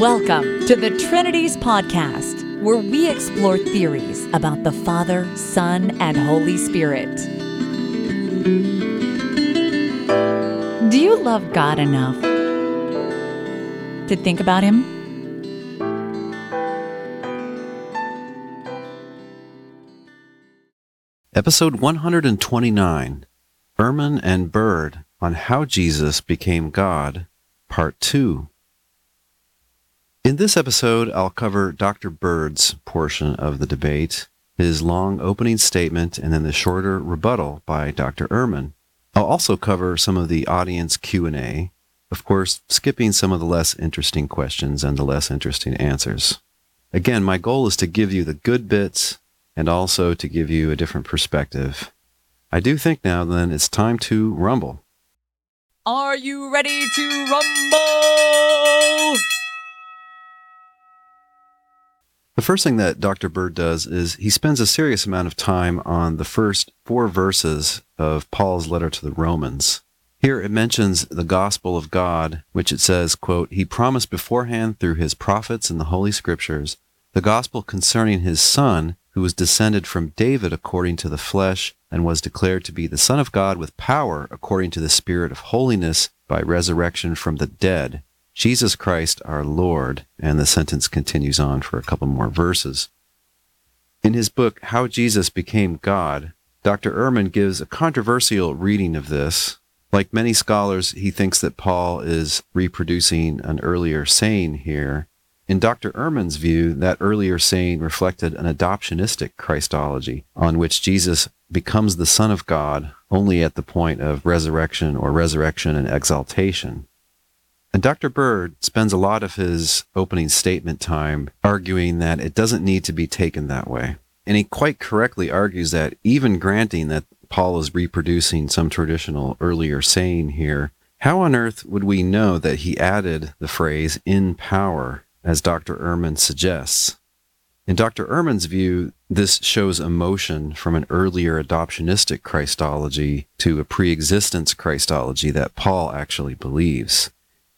Welcome to the Trinities Podcast, where we explore theories about the Father, Son, and Holy Spirit. Do you love God enough to think about Him? Episode 129 Ehrman and Bird on How Jesus Became God, Part 2. In this episode, I'll cover Dr. Bird's portion of the debate, his long opening statement, and then the shorter rebuttal by Dr. Ehrman. I'll also cover some of the audience Q&A, of course, skipping some of the less interesting questions and the less interesting answers. Again, my goal is to give you the good bits and also to give you a different perspective. I do think now then it's time to rumble. Are you ready to rumble? The first thing that Dr. Bird does is he spends a serious amount of time on the first four verses of Paul's letter to the Romans. Here it mentions the gospel of God, which it says, quote, He promised beforehand through his prophets in the Holy Scriptures the gospel concerning his Son, who was descended from David according to the flesh, and was declared to be the Son of God with power according to the Spirit of holiness by resurrection from the dead, Jesus Christ our Lord. And the sentence continues on for a couple more verses. In his book, How Jesus Became God, Dr. Ehrman gives a controversial reading of this. Like many scholars, he thinks that Paul is reproducing an earlier saying here. In Dr. Ehrman's view, that earlier saying reflected an adoptionistic Christology on which Jesus becomes the Son of God only at the point of resurrection or resurrection and exaltation. And Dr. Bird spends a lot of his opening statement time arguing that it doesn't need to be taken that way. And he quite correctly argues that even granting that Paul is reproducing some traditional earlier saying here, how on earth would we know that he added the phrase in power, as Dr. Ehrman suggests? In Dr. Ehrman's view, this shows a motion from an earlier adoptionistic Christology to a pre-existence Christology that Paul actually believes.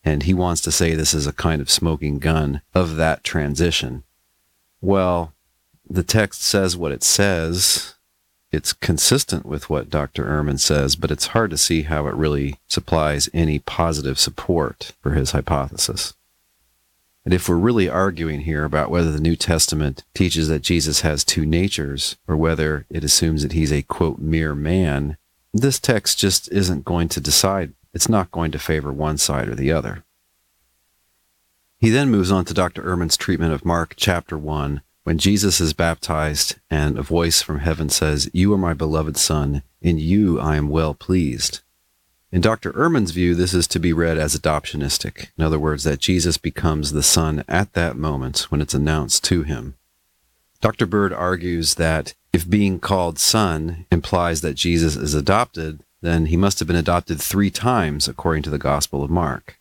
And he wants to say this is a kind of smoking gun of that transition. Well, the text says what it says. It's consistent with what Dr. Ehrman says, but it's hard to see how it really supplies any positive support for his hypothesis. And if we're really arguing here about whether the New Testament teaches that Jesus has two natures or whether it assumes that he's a quote mere man, this text just isn't going to decide. It's not going to favor one side or the other. He then moves on to Dr. Ehrman's treatment of Mark chapter 1, when Jesus is baptized and a voice from heaven says, You are my beloved Son, in you I am well pleased. In Dr. Ehrman's view, this is to be read as adoptionistic. In other words, that Jesus becomes the Son at that moment when it's announced to him. Dr. Bird argues that if being called Son implies that Jesus is adopted, then he must have been adopted three times according to the Gospel of Mark.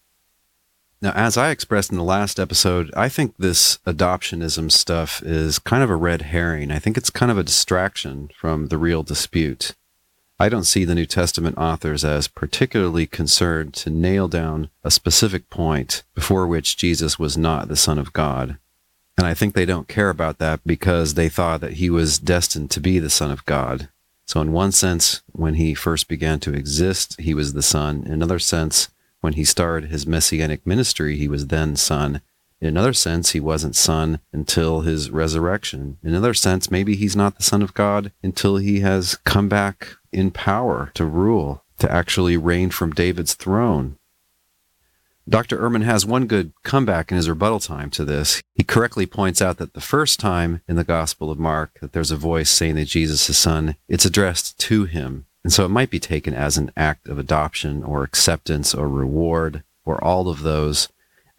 Now, as I expressed in the last episode, I think this adoptionism stuff is kind of a red herring. I think it's kind of a distraction from the real dispute. I don't see the New Testament authors as particularly concerned to nail down a specific point before which Jesus was not the Son of God. And I think they don't care about that because they thought that he was destined to be the Son of God. So, in one sense, when he first began to exist, he was the Son. In another sense, when he started his messianic ministry, he was then Son. In another sense, he wasn't Son until his resurrection. In another sense, maybe he's not the Son of God until he has come back in power to rule, to actually reign from David's throne. Dr. Ehrman has one good comeback in his rebuttal time to this. He correctly points out that the first time in the Gospel of Mark that there's a voice saying that Jesus is son, it's addressed to him. And so it might be taken as an act of adoption or acceptance or reward or all of those.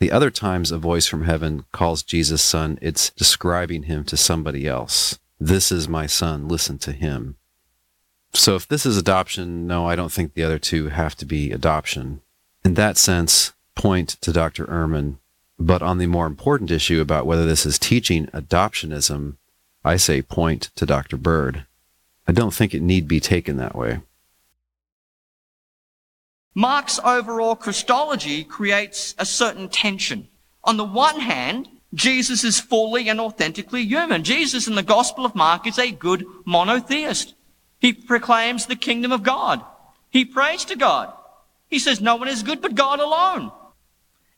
The other times a voice from heaven calls Jesus son, it's describing him to somebody else. This is my son, listen to him. So if this is adoption, no, I don't think the other two have to be adoption. In that sense, point to Dr. Ehrman. But on the more important issue about whether this is teaching adoptionism, I say point to Dr. Bird. I don't think it need be taken that way. Mark's overall Christology creates a certain tension. On the one hand, Jesus is fully and authentically human. Jesus in the Gospel of Mark is a good monotheist. He proclaims the kingdom of God. He prays to God. He says no one is good but God alone.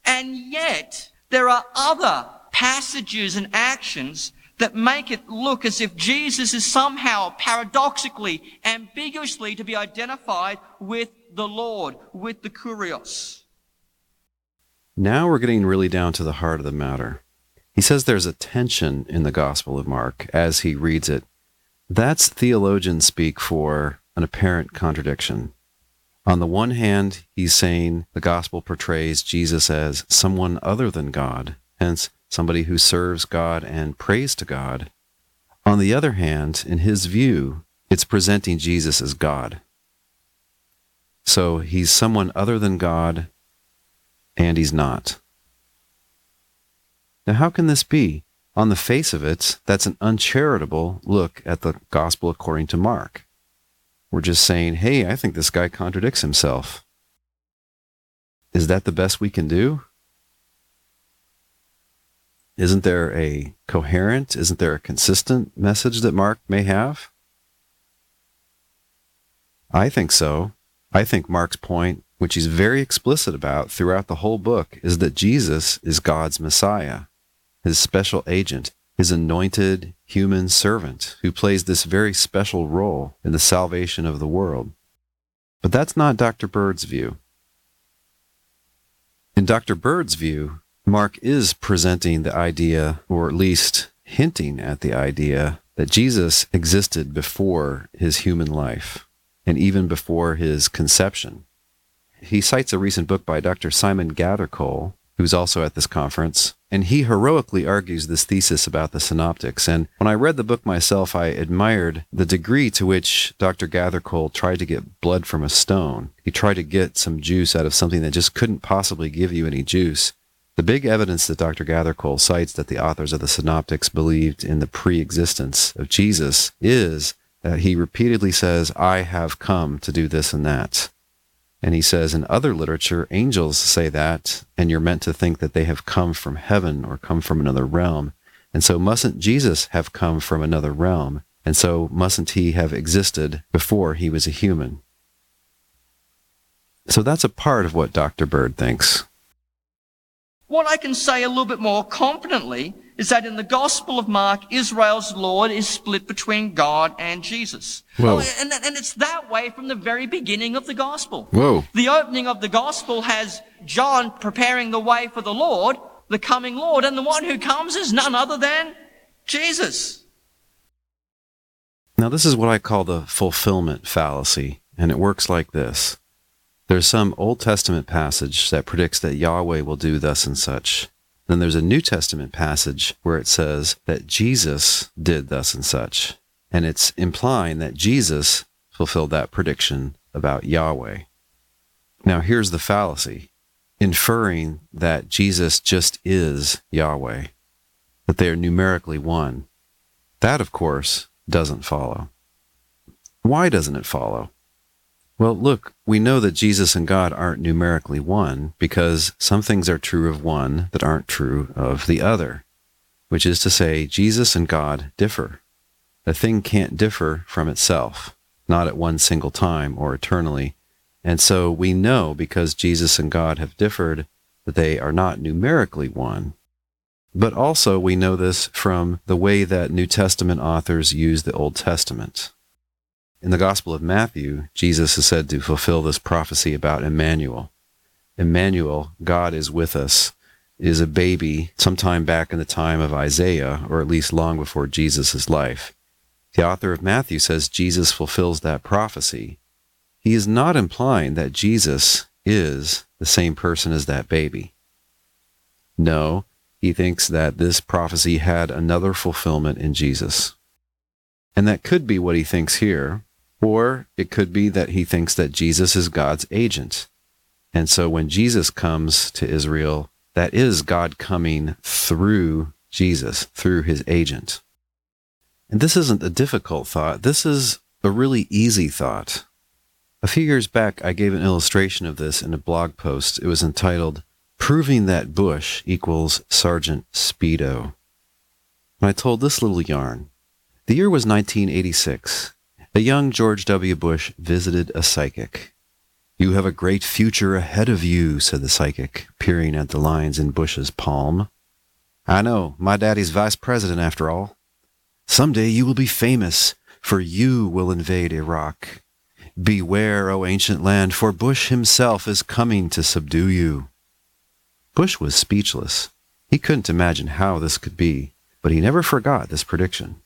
And yet, there are other passages and actions that make it look as if Jesus is somehow paradoxically, ambiguously to be identified with the Lord, with the Kurios. Now we're getting really down to the heart of the matter. He says there's a tension in the Gospel of Mark as he reads it. That's theologian speak for an apparent contradiction. On the one hand, he's saying the gospel portrays Jesus as someone other than God, hence, somebody who serves God and prays to God. On the other hand, in his view, it's presenting Jesus as God. So he's someone other than God, and he's not. Now, how can this be? On the face of it, that's an uncharitable look at the gospel according to Mark. We're just saying, hey, I think this guy contradicts himself. Is that the best we can do? Isn't there a coherent, isn't there a consistent message that Mark may have? I think so. I think Mark's point, which he's very explicit about throughout the whole book, is that Jesus is God's Messiah, his special agent, his anointed human servant who plays this very special role in the salvation of the world. But that's not Dr. Bird's view. In Dr. Bird's view, Mark is presenting the idea, or at least hinting at the idea, that Jesus existed before his human life and even before his conception. He cites a recent book by Dr. Simon Gathercole, who's also at this conference, and he heroically argues this thesis about the synoptics. And when I read the book myself, I admired the degree to which Dr. Gathercole tried to get blood from a stone. He tried to get some juice out of something that just couldn't possibly give you any juice. The big evidence that Dr. Gathercole cites that the authors of the synoptics believed in the pre existence of Jesus is that he repeatedly says, I have come to do this and that. And he says in other literature, angels say that, and you're meant to think that they have come from heaven or come from another realm. And so, mustn't Jesus have come from another realm? And so, mustn't he have existed before he was a human? So, that's a part of what Dr. Bird thinks. What I can say a little bit more confidently is that in the Gospel of Mark, Israel's Lord is split between God and Jesus. Whoa. Oh, and, and it's that way from the very beginning of the Gospel. Whoa. The opening of the Gospel has John preparing the way for the Lord, the coming Lord, and the one who comes is none other than Jesus. Now, this is what I call the fulfillment fallacy, and it works like this. There's some Old Testament passage that predicts that Yahweh will do thus and such. Then there's a New Testament passage where it says that Jesus did thus and such. And it's implying that Jesus fulfilled that prediction about Yahweh. Now, here's the fallacy inferring that Jesus just is Yahweh, that they are numerically one. That, of course, doesn't follow. Why doesn't it follow? Well, look, we know that Jesus and God aren't numerically one because some things are true of one that aren't true of the other, which is to say, Jesus and God differ. A thing can't differ from itself, not at one single time or eternally. And so we know because Jesus and God have differed that they are not numerically one. But also we know this from the way that New Testament authors use the Old Testament. In the Gospel of Matthew, Jesus is said to fulfill this prophecy about Emmanuel. Emmanuel, God is with us, is a baby sometime back in the time of Isaiah, or at least long before Jesus' life. The author of Matthew says Jesus fulfills that prophecy. He is not implying that Jesus is the same person as that baby. No, he thinks that this prophecy had another fulfillment in Jesus. And that could be what he thinks here, or it could be that he thinks that Jesus is God's agent. And so when Jesus comes to Israel, that is God coming through Jesus, through his agent. And this isn't a difficult thought. This is a really easy thought. A few years back, I gave an illustration of this in a blog post. It was entitled proving that Bush equals Sergeant Speedo. When I told this little yarn, the year was 1986. A young George W. Bush visited a psychic. You have a great future ahead of you, said the psychic, peering at the lines in Bush's palm. I know, my daddy's vice president after all. Someday you will be famous, for you will invade Iraq. Beware, O ancient land, for Bush himself is coming to subdue you. Bush was speechless. He couldn't imagine how this could be, but he never forgot this prediction.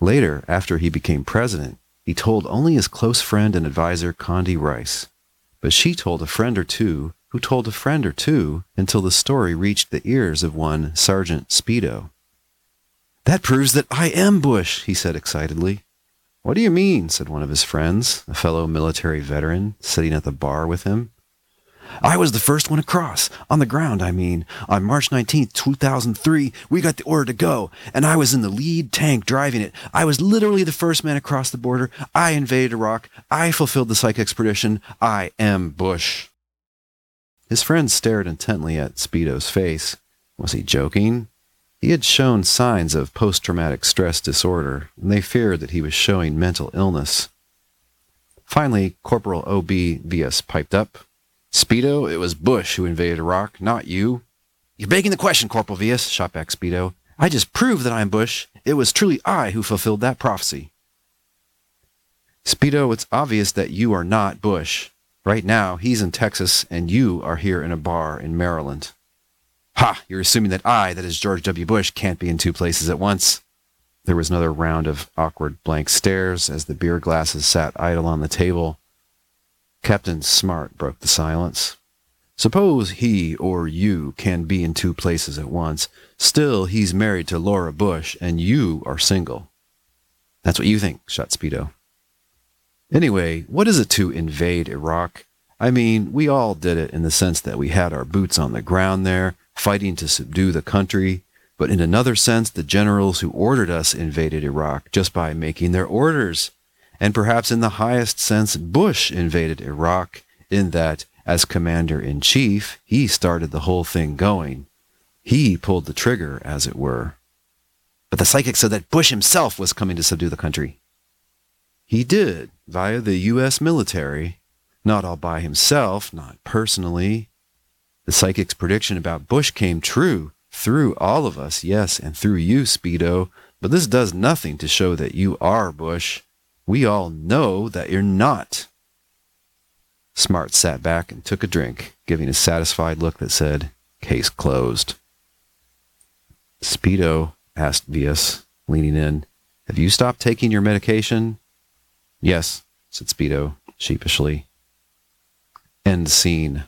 Later, after he became president, he told only his close friend and advisor Condi Rice. But she told a friend or two, who told a friend or two, until the story reached the ears of one Sergeant Speedo. That proves that I am Bush, he said excitedly. What do you mean? said one of his friends, a fellow military veteran, sitting at the bar with him. I was the first one across, on the ground, I mean. On March 19th, 2003, we got the order to go, and I was in the lead tank driving it. I was literally the first man across the border. I invaded Iraq. I fulfilled the psych expedition. I am Bush. His friend stared intently at Speedo's face. Was he joking? He had shown signs of post traumatic stress disorder, and they feared that he was showing mental illness. Finally, Corporal O.B. Vias piped up. Speedo, it was Bush who invaded Iraq, not you. You're begging the question, Corporal Vias, shot back Speedo. I just proved that I'm Bush. It was truly I who fulfilled that prophecy. Speedo, it's obvious that you are not Bush. Right now, he's in Texas, and you are here in a bar in Maryland. Ha! You're assuming that I, that is George W. Bush, can't be in two places at once. There was another round of awkward blank stares as the beer glasses sat idle on the table. Captain Smart broke the silence. Suppose he or you can be in two places at once. Still, he's married to Laura Bush, and you are single. That's what you think, shot Speedo. Anyway, what is it to invade Iraq? I mean, we all did it in the sense that we had our boots on the ground there, fighting to subdue the country. But in another sense, the generals who ordered us invaded Iraq just by making their orders. And perhaps in the highest sense, Bush invaded Iraq in that, as commander in chief, he started the whole thing going. He pulled the trigger, as it were. But the psychic said that Bush himself was coming to subdue the country. He did, via the U.S. military, not all by himself, not personally. The psychic's prediction about Bush came true through all of us, yes, and through you, Speedo, but this does nothing to show that you are Bush. We all know that you're not. Smart sat back and took a drink, giving a satisfied look that said, Case closed. Speedo asked Vias, leaning in, Have you stopped taking your medication? Yes, said Speedo, sheepishly. End scene.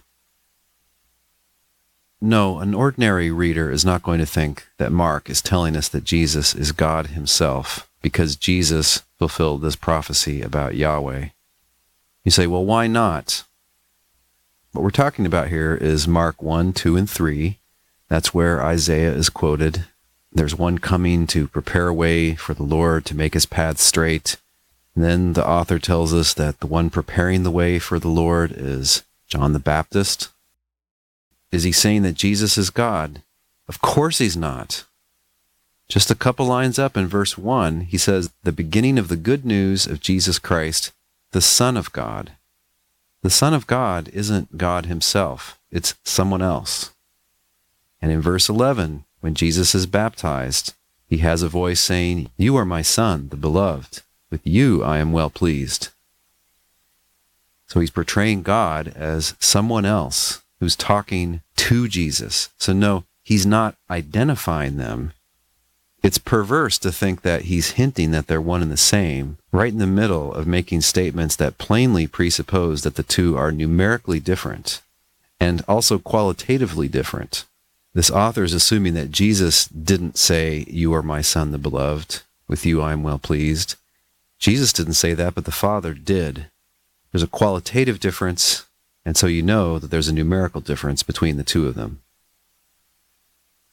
No, an ordinary reader is not going to think that Mark is telling us that Jesus is God himself because Jesus fulfilled this prophecy about Yahweh. You say, well, why not? What we're talking about here is Mark 1, 2, and 3. That's where Isaiah is quoted. There's one coming to prepare a way for the Lord to make his path straight. And then the author tells us that the one preparing the way for the Lord is John the Baptist. Is he saying that Jesus is God? Of course he's not. Just a couple lines up in verse 1, he says, The beginning of the good news of Jesus Christ, the Son of God. The Son of God isn't God himself, it's someone else. And in verse 11, when Jesus is baptized, he has a voice saying, You are my Son, the beloved. With you I am well pleased. So he's portraying God as someone else who's talking to Jesus. So, no, he's not identifying them. It's perverse to think that he's hinting that they're one and the same, right in the middle of making statements that plainly presuppose that the two are numerically different and also qualitatively different. This author is assuming that Jesus didn't say, You are my son, the beloved. With you I am well pleased. Jesus didn't say that, but the Father did. There's a qualitative difference, and so you know that there's a numerical difference between the two of them.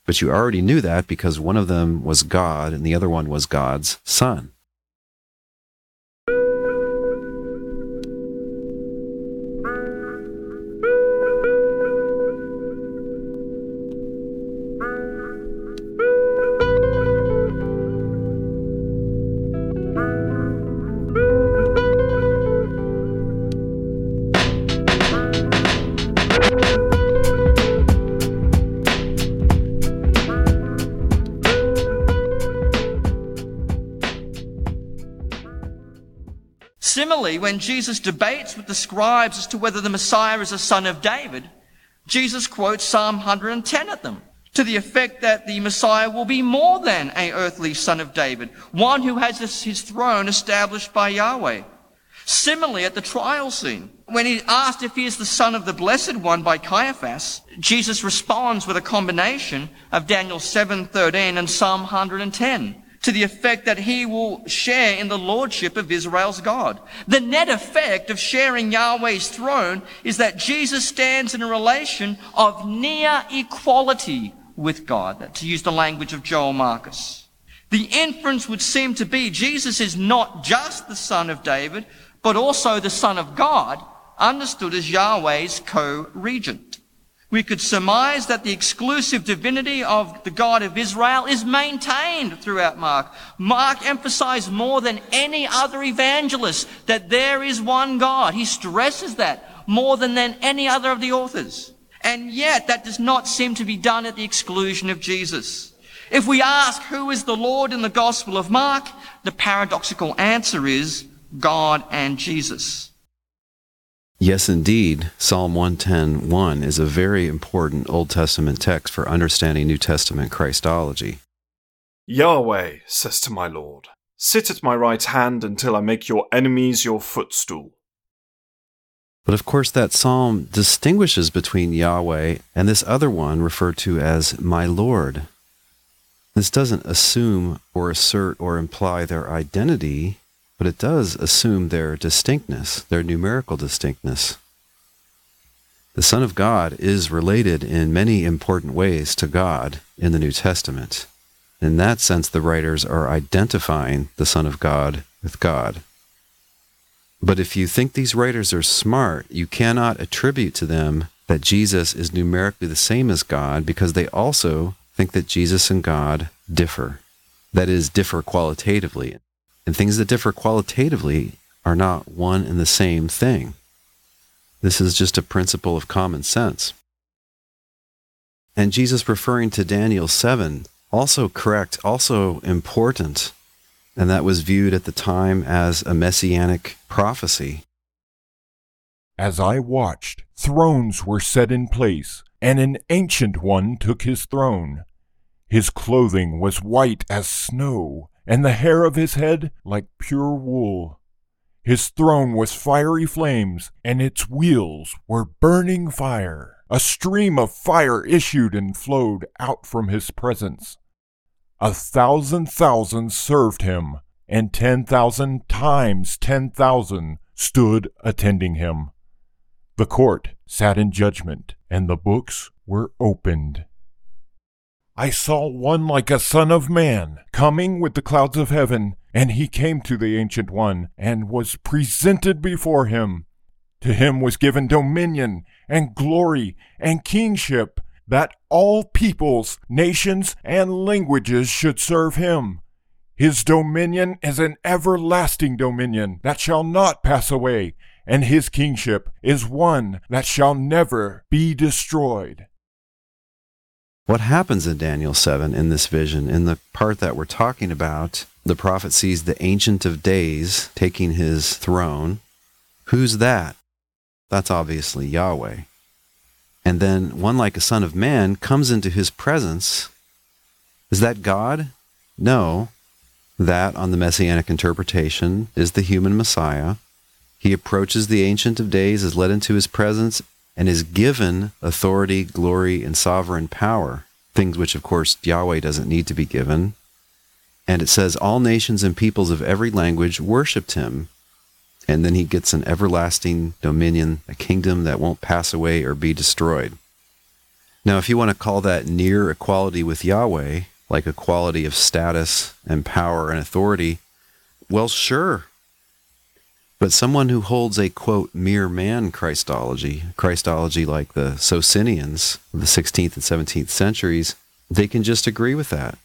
But you already knew that because one of them was God and the other one was God's Son. When Jesus debates with the scribes as to whether the Messiah is a son of David, Jesus quotes Psalm 110 at them to the effect that the Messiah will be more than a earthly son of David, one who has his throne established by Yahweh. Similarly, at the trial scene, when he asked if he is the son of the blessed one by Caiaphas, Jesus responds with a combination of Daniel 7:13 and Psalm 110 to the effect that he will share in the lordship of Israel's God. The net effect of sharing Yahweh's throne is that Jesus stands in a relation of near equality with God, to use the language of Joel Marcus. The inference would seem to be Jesus is not just the son of David, but also the Son of God, understood as Yahweh's co-regent. We could surmise that the exclusive divinity of the God of Israel is maintained throughout Mark. Mark emphasized more than any other evangelist that there is one God. He stresses that more than, than any other of the authors. And yet that does not seem to be done at the exclusion of Jesus. If we ask who is the Lord in the Gospel of Mark, the paradoxical answer is God and Jesus. Yes, indeed. Psalm 110.1 is a very important Old Testament text for understanding New Testament Christology. Yahweh says to my Lord, Sit at my right hand until I make your enemies your footstool. But of course, that psalm distinguishes between Yahweh and this other one referred to as my Lord. This doesn't assume or assert or imply their identity, but it does assume their distinctness, their numerical distinctness. The Son of God is related in many important ways to God in the New Testament. In that sense, the writers are identifying the Son of God with God. But if you think these writers are smart, you cannot attribute to them that Jesus is numerically the same as God because they also think that Jesus and God differ. That is, differ qualitatively. And things that differ qualitatively are not one and the same thing. This is just a principle of common sense. And Jesus referring to Daniel 7, also correct, also important, and that was viewed at the time as a messianic prophecy. As I watched, thrones were set in place, and an ancient one took his throne. His clothing was white as snow, and the hair of his head like pure wool. His throne was fiery flames, and its wheels were burning fire. A stream of fire issued and flowed out from his presence. A thousand thousand served him, and ten thousand times ten thousand stood attending him. The court sat in judgment, and the books were opened. I saw one like a son of man coming with the clouds of heaven, and he came to the Ancient One and was presented before him. To him was given dominion and glory and kingship, that all peoples, nations, and languages should serve him. His dominion is an everlasting dominion that shall not pass away, and his kingship is one that shall never be destroyed. What happens in Daniel 7 in this vision, in the part that we're talking about, the prophet sees the Ancient of Days taking his throne. Who's that? That's obviously Yahweh. And then one like a son of man comes into his presence. Is that God? No. That, on the messianic interpretation, is the human Messiah. He approaches the Ancient of Days, is led into his presence, and is given authority, glory, and sovereign power, things which, of course, Yahweh doesn't need to be given. And it says, All nations and peoples of every language worshipped him. And then he gets an everlasting dominion, a kingdom that won't pass away or be destroyed. Now, if you want to call that near equality with Yahweh, like equality of status and power and authority, well, sure, but someone who holds a quote mere man Christology, Christology like the Socinians of the 16th and 17th centuries, they can just agree with that.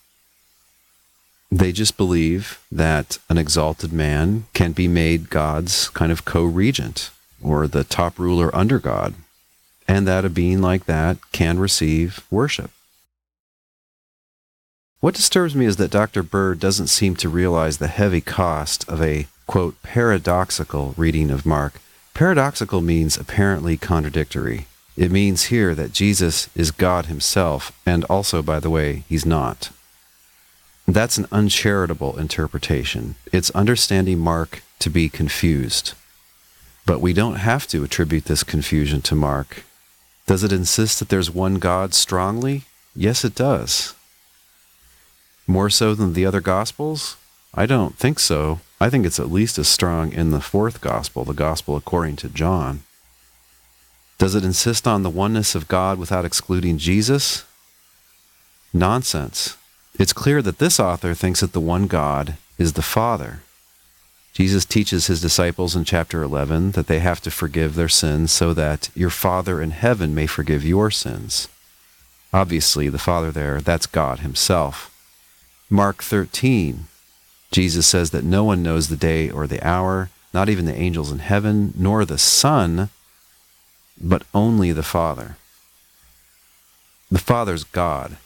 They just believe that an exalted man can be made God's kind of co regent or the top ruler under God, and that a being like that can receive worship. What disturbs me is that Dr. Bird doesn't seem to realize the heavy cost of a quote, paradoxical reading of Mark. Paradoxical means apparently contradictory. It means here that Jesus is God himself, and also, by the way, he's not. That's an uncharitable interpretation. It's understanding Mark to be confused. But we don't have to attribute this confusion to Mark. Does it insist that there's one God strongly? Yes, it does. More so than the other Gospels? I don't think so. I think it's at least as strong in the fourth Gospel, the Gospel according to John. Does it insist on the oneness of God without excluding Jesus? Nonsense. It's clear that this author thinks that the one God is the Father. Jesus teaches his disciples in chapter 11 that they have to forgive their sins so that your Father in heaven may forgive your sins. Obviously, the Father there, that's God Himself. Mark 13, Jesus says that no one knows the day or the hour, not even the angels in heaven, nor the Son, but only the Father. The Father's God.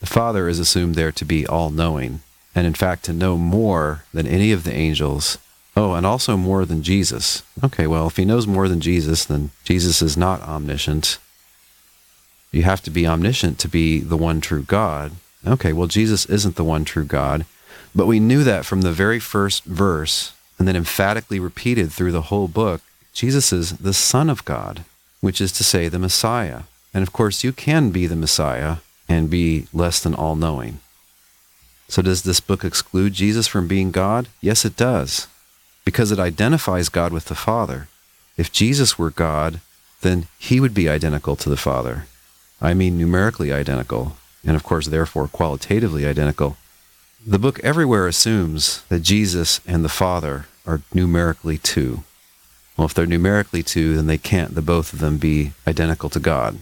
The Father is assumed there to be all knowing, and in fact to know more than any of the angels. Oh, and also more than Jesus. Okay, well, if he knows more than Jesus, then Jesus is not omniscient. You have to be omniscient to be the one true God. Okay, well, Jesus isn't the one true God, but we knew that from the very first verse, and then emphatically repeated through the whole book. Jesus is the Son of God, which is to say, the Messiah. And of course, you can be the Messiah and be less than all knowing. So, does this book exclude Jesus from being God? Yes, it does, because it identifies God with the Father. If Jesus were God, then he would be identical to the Father. I mean, numerically identical, and of course, therefore, qualitatively identical. The book everywhere assumes that Jesus and the Father are numerically two. Well, if they're numerically two, then they can't the both of them be identical to God.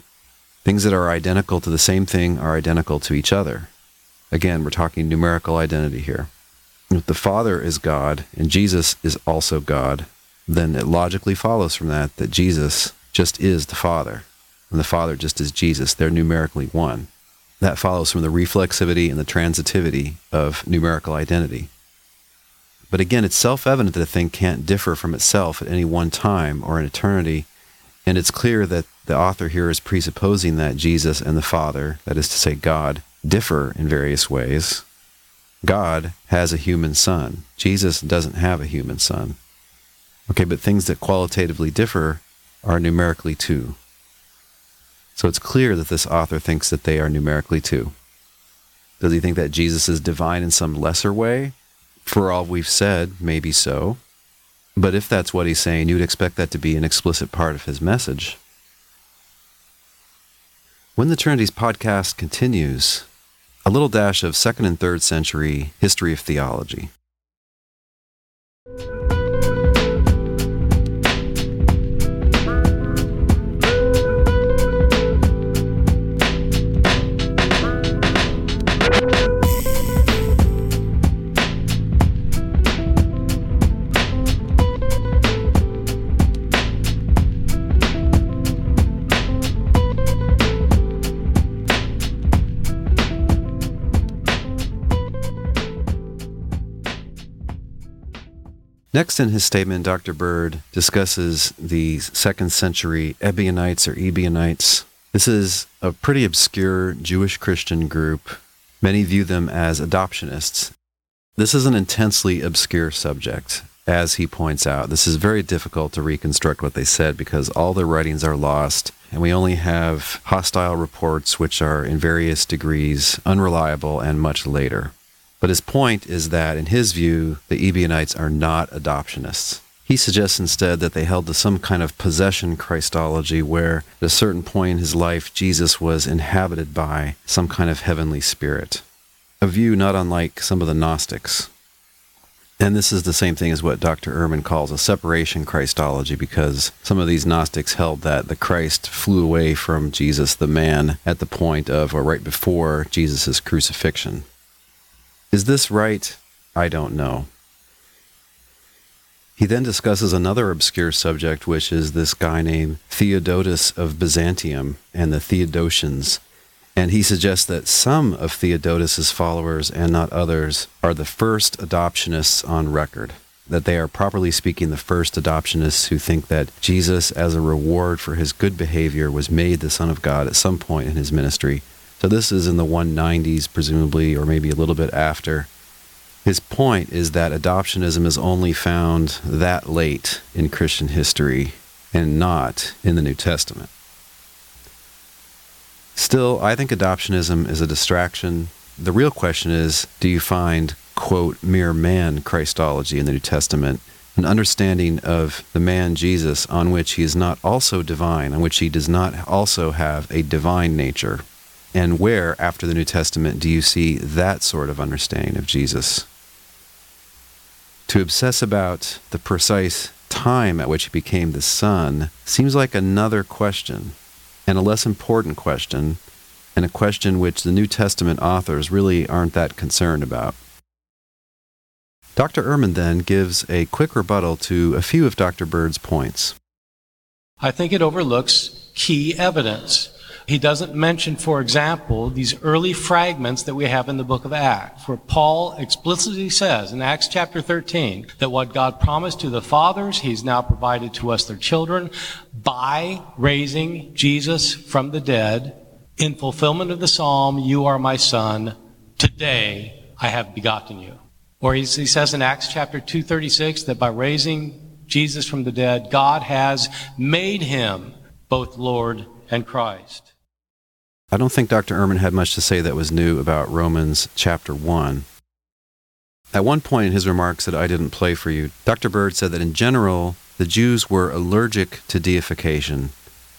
Things that are identical to the same thing are identical to each other. Again, we're talking numerical identity here. If the Father is God and Jesus is also God, then it logically follows from that that Jesus just is the Father, and the Father just is Jesus. They're numerically one. That follows from the reflexivity and the transitivity of numerical identity. But again, it's self evident that a thing can't differ from itself at any one time or in eternity, and it's clear that the author here is presupposing that Jesus and the Father, that is to say, God, differ in various ways. God has a human son. Jesus doesn't have a human son. Okay, but things that qualitatively differ are numerically two. So it's clear that this author thinks that they are numerically two. Does he think that Jesus is divine in some lesser way? For all we've said, maybe so. But if that's what he's saying, you'd expect that to be an explicit part of his message. When the Trinities podcast continues, a little dash of second and third century history of theology. Next, in his statement, Dr. Bird discusses the second century Ebionites or Ebionites. This is a pretty obscure Jewish Christian group. Many view them as adoptionists. This is an intensely obscure subject, as he points out. This is very difficult to reconstruct what they said because all their writings are lost, and we only have hostile reports which are in various degrees unreliable and much later. But his point is that, in his view, the Ebionites are not adoptionists. He suggests instead that they held to some kind of possession Christology where, at a certain point in his life, Jesus was inhabited by some kind of heavenly spirit. A view not unlike some of the Gnostics. And this is the same thing as what Dr. Ehrman calls a separation Christology, because some of these Gnostics held that the Christ flew away from Jesus, the man, at the point of, or right before, Jesus' crucifixion. Is this right? I don't know. He then discusses another obscure subject, which is this guy named Theodotus of Byzantium and the Theodotians. And he suggests that some of Theodotus's followers and not others are the first adoptionists on record. that they are properly speaking the first adoptionists who think that Jesus, as a reward for his good behavior, was made the Son of God at some point in his ministry. So this is in the 190s, presumably, or maybe a little bit after. His point is that adoptionism is only found that late in Christian history and not in the New Testament. Still, I think adoptionism is a distraction. The real question is do you find, quote, mere man Christology in the New Testament, an understanding of the man Jesus on which he is not also divine, on which he does not also have a divine nature? And where, after the New Testament, do you see that sort of understanding of Jesus? To obsess about the precise time at which he became the Son seems like another question, and a less important question, and a question which the New Testament authors really aren't that concerned about. Dr. Ehrman then gives a quick rebuttal to a few of Dr. Bird's points. I think it overlooks key evidence. He doesn't mention, for example, these early fragments that we have in the book of Acts, where Paul explicitly says in Acts chapter 13 that what God promised to the fathers, he's now provided to us their children by raising Jesus from the dead in fulfillment of the psalm, You are my son, today I have begotten you. Or he says in Acts chapter 236 that by raising Jesus from the dead, God has made him both Lord and Christ. I don't think Dr. Ehrman had much to say that was new about Romans chapter 1. At one point in his remarks that I didn't play for you, Dr. Bird said that in general, the Jews were allergic to deification,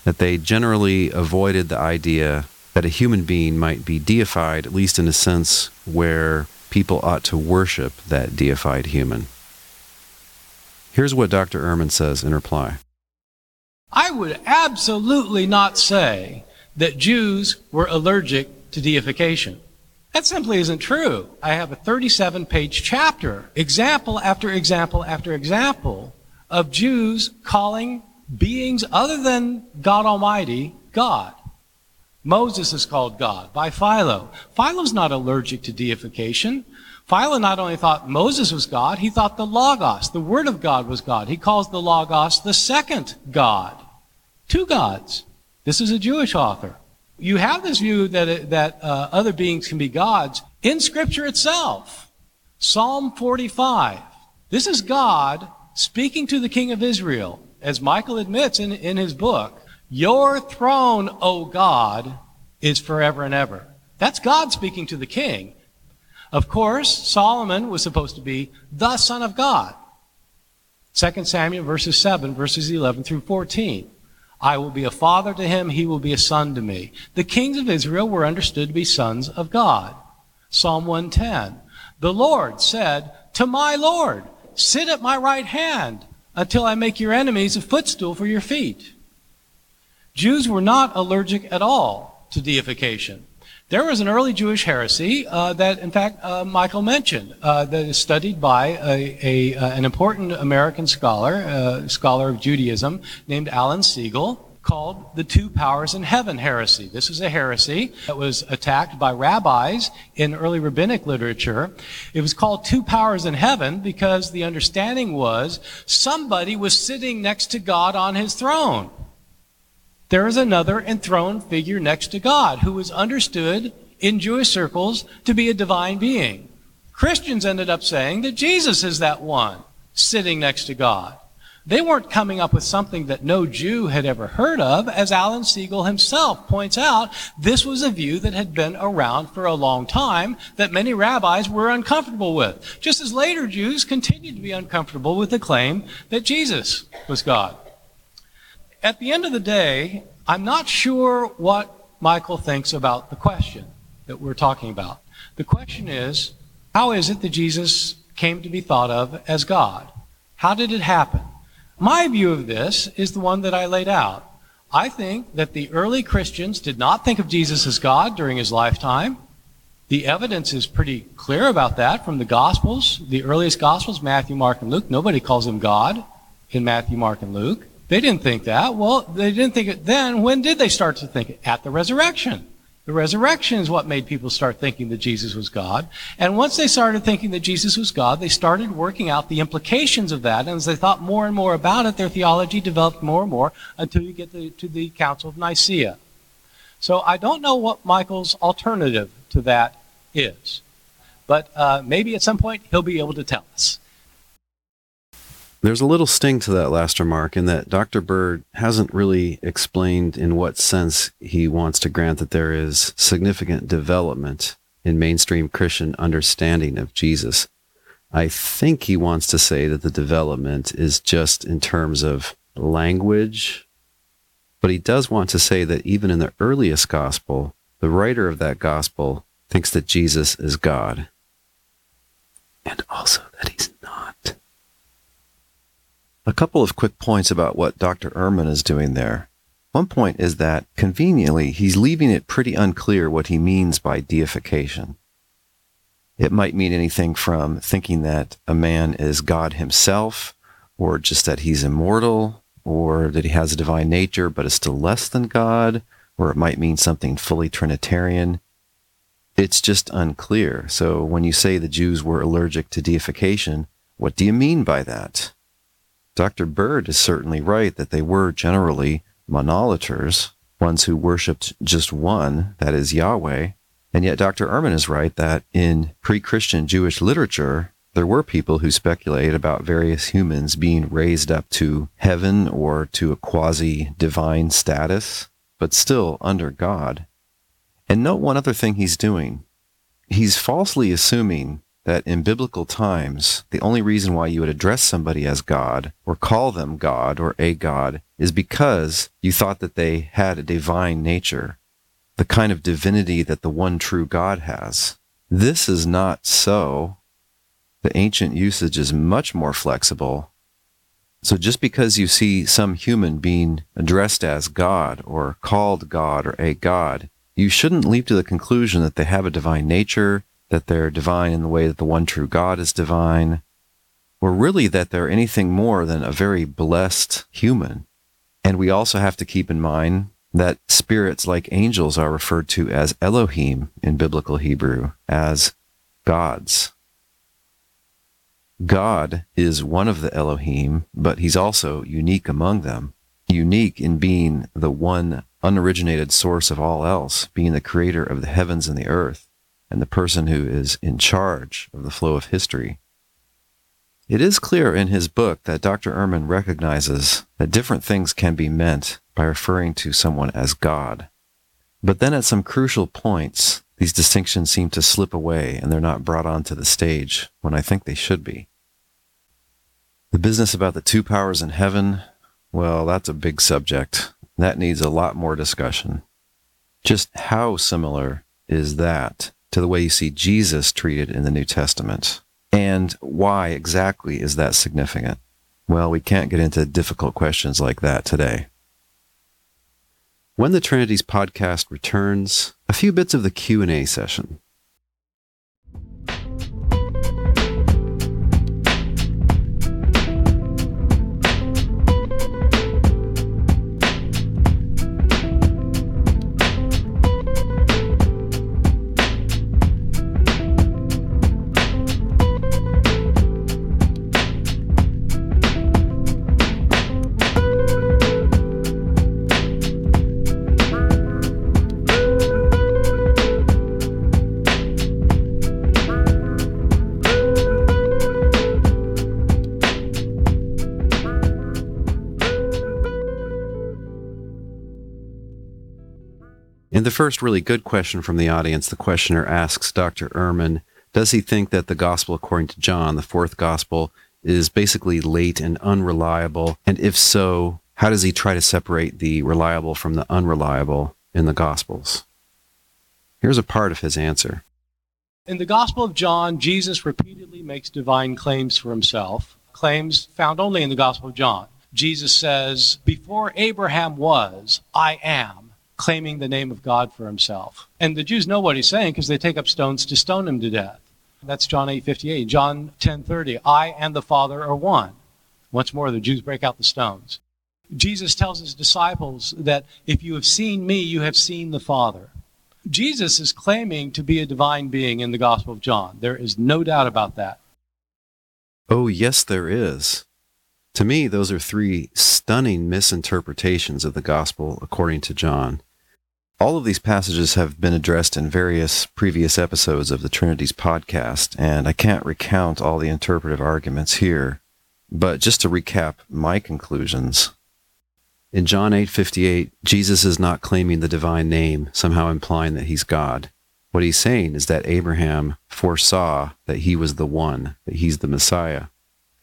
that they generally avoided the idea that a human being might be deified, at least in a sense where people ought to worship that deified human. Here's what Dr. Ehrman says in reply I would absolutely not say that Jews were allergic to deification. That simply isn't true. I have a 37 page chapter, example after example after example, of Jews calling beings other than God Almighty God. Moses is called God by Philo. Philo's not allergic to deification. Philo not only thought Moses was God, he thought the Logos, the Word of God, was God. He calls the Logos the second God. Two gods. This is a Jewish author. You have this view that, that uh, other beings can be gods in Scripture itself. Psalm 45. This is God speaking to the king of Israel, as Michael admits in, in his book. Your throne, O God, is forever and ever. That's God speaking to the king. Of course, Solomon was supposed to be the Son of God. 2 Samuel verses 7, verses 11 through 14. I will be a father to him, he will be a son to me. The kings of Israel were understood to be sons of God. Psalm 110. The Lord said to my Lord, Sit at my right hand until I make your enemies a footstool for your feet. Jews were not allergic at all to deification. There was an early Jewish heresy uh, that, in fact, uh, Michael mentioned, uh, that is studied by a, a, uh, an important American scholar, uh, scholar of Judaism, named Alan Segal, called the Two Powers in Heaven heresy. This is a heresy that was attacked by rabbis in early rabbinic literature. It was called Two Powers in Heaven because the understanding was somebody was sitting next to God on his throne there is another enthroned figure next to God who was understood in Jewish circles to be a divine being. Christians ended up saying that Jesus is that one sitting next to God. They weren't coming up with something that no Jew had ever heard of. As Alan Segal himself points out, this was a view that had been around for a long time that many rabbis were uncomfortable with, just as later Jews continued to be uncomfortable with the claim that Jesus was God at the end of the day, I'm not sure what Michael thinks about the question that we're talking about. The question is, how is it that Jesus came to be thought of as God? How did it happen? My view of this is the one that I laid out. I think that the early Christians did not think of Jesus as God during his lifetime. The evidence is pretty clear about that from the Gospels, the earliest Gospels, Matthew, Mark, and Luke. Nobody calls him God in Matthew, Mark, and Luke. They didn't think that. Well, they didn't think it then. When did they start to think it? At the resurrection. The resurrection is what made people start thinking that Jesus was God. And once they started thinking that Jesus was God, they started working out the implications of that. And as they thought more and more about it, their theology developed more and more until you get the, to the Council of Nicaea. So I don't know what Michael's alternative to that is. But uh, maybe at some point he'll be able to tell us. There's a little sting to that last remark in that Dr. Bird hasn't really explained in what sense he wants to grant that there is significant development in mainstream Christian understanding of Jesus. I think he wants to say that the development is just in terms of language, but he does want to say that even in the earliest gospel, the writer of that gospel thinks that Jesus is God. And also that he's. A couple of quick points about what Dr. Ehrman is doing there. One point is that, conveniently, he's leaving it pretty unclear what he means by deification. It might mean anything from thinking that a man is God himself, or just that he's immortal, or that he has a divine nature but is still less than God, or it might mean something fully Trinitarian. It's just unclear. So when you say the Jews were allergic to deification, what do you mean by that? Dr. Bird is certainly right that they were generally monolaters, ones who worshipped just one, that is Yahweh. And yet Dr. Ehrman is right that in pre-Christian Jewish literature, there were people who speculated about various humans being raised up to heaven or to a quasi divine status, but still under God. And note one other thing he's doing. He's falsely assuming that in biblical times, the only reason why you would address somebody as God or call them God or a God is because you thought that they had a divine nature, the kind of divinity that the one true God has. This is not so. The ancient usage is much more flexible. So just because you see some human being addressed as God or called God or a God, you shouldn't leap to the conclusion that they have a divine nature that they're divine in the way that the one true God is divine, or really that they're anything more than a very blessed human. And we also have to keep in mind that spirits like angels are referred to as Elohim in biblical Hebrew, as gods. God is one of the Elohim, but he's also unique among them, unique in being the one unoriginated source of all else, being the creator of the heavens and the earth and the person who is in charge of the flow of history. It is clear in his book that Dr. Ehrman recognizes that different things can be meant by referring to someone as God. But then at some crucial points, these distinctions seem to slip away and they're not brought onto the stage when I think they should be. The business about the two powers in heaven, well, that's a big subject. That needs a lot more discussion. Just how similar is that to the way you see Jesus treated in the New Testament. And why exactly is that significant? Well, we can't get into difficult questions like that today. When the Trinities podcast returns, a few bits of the Q&A session. First really good question from the audience, the questioner asks Dr. Ehrman, does he think that the gospel according to John, the fourth gospel, is basically late and unreliable? And if so, how does he try to separate the reliable from the unreliable in the gospels? Here's a part of his answer. In the Gospel of John, Jesus repeatedly makes divine claims for himself, claims found only in the Gospel of John. Jesus says, Before Abraham was, I am claiming the name of God for himself. And the Jews know what he's saying because they take up stones to stone him to death. That's John 8:58. John 10:30, I and the Father are one. Once more the Jews break out the stones. Jesus tells his disciples that if you have seen me, you have seen the Father. Jesus is claiming to be a divine being in the Gospel of John. There is no doubt about that. Oh, yes, there is. To me, those are three stunning misinterpretations of the gospel according to John. All of these passages have been addressed in various previous episodes of the Trinities podcast, and I can't recount all the interpretive arguments here. But just to recap my conclusions. In John 8:58, Jesus is not claiming the divine name, somehow implying that he's God. What he's saying is that Abraham foresaw that he was the one, that he's the Messiah.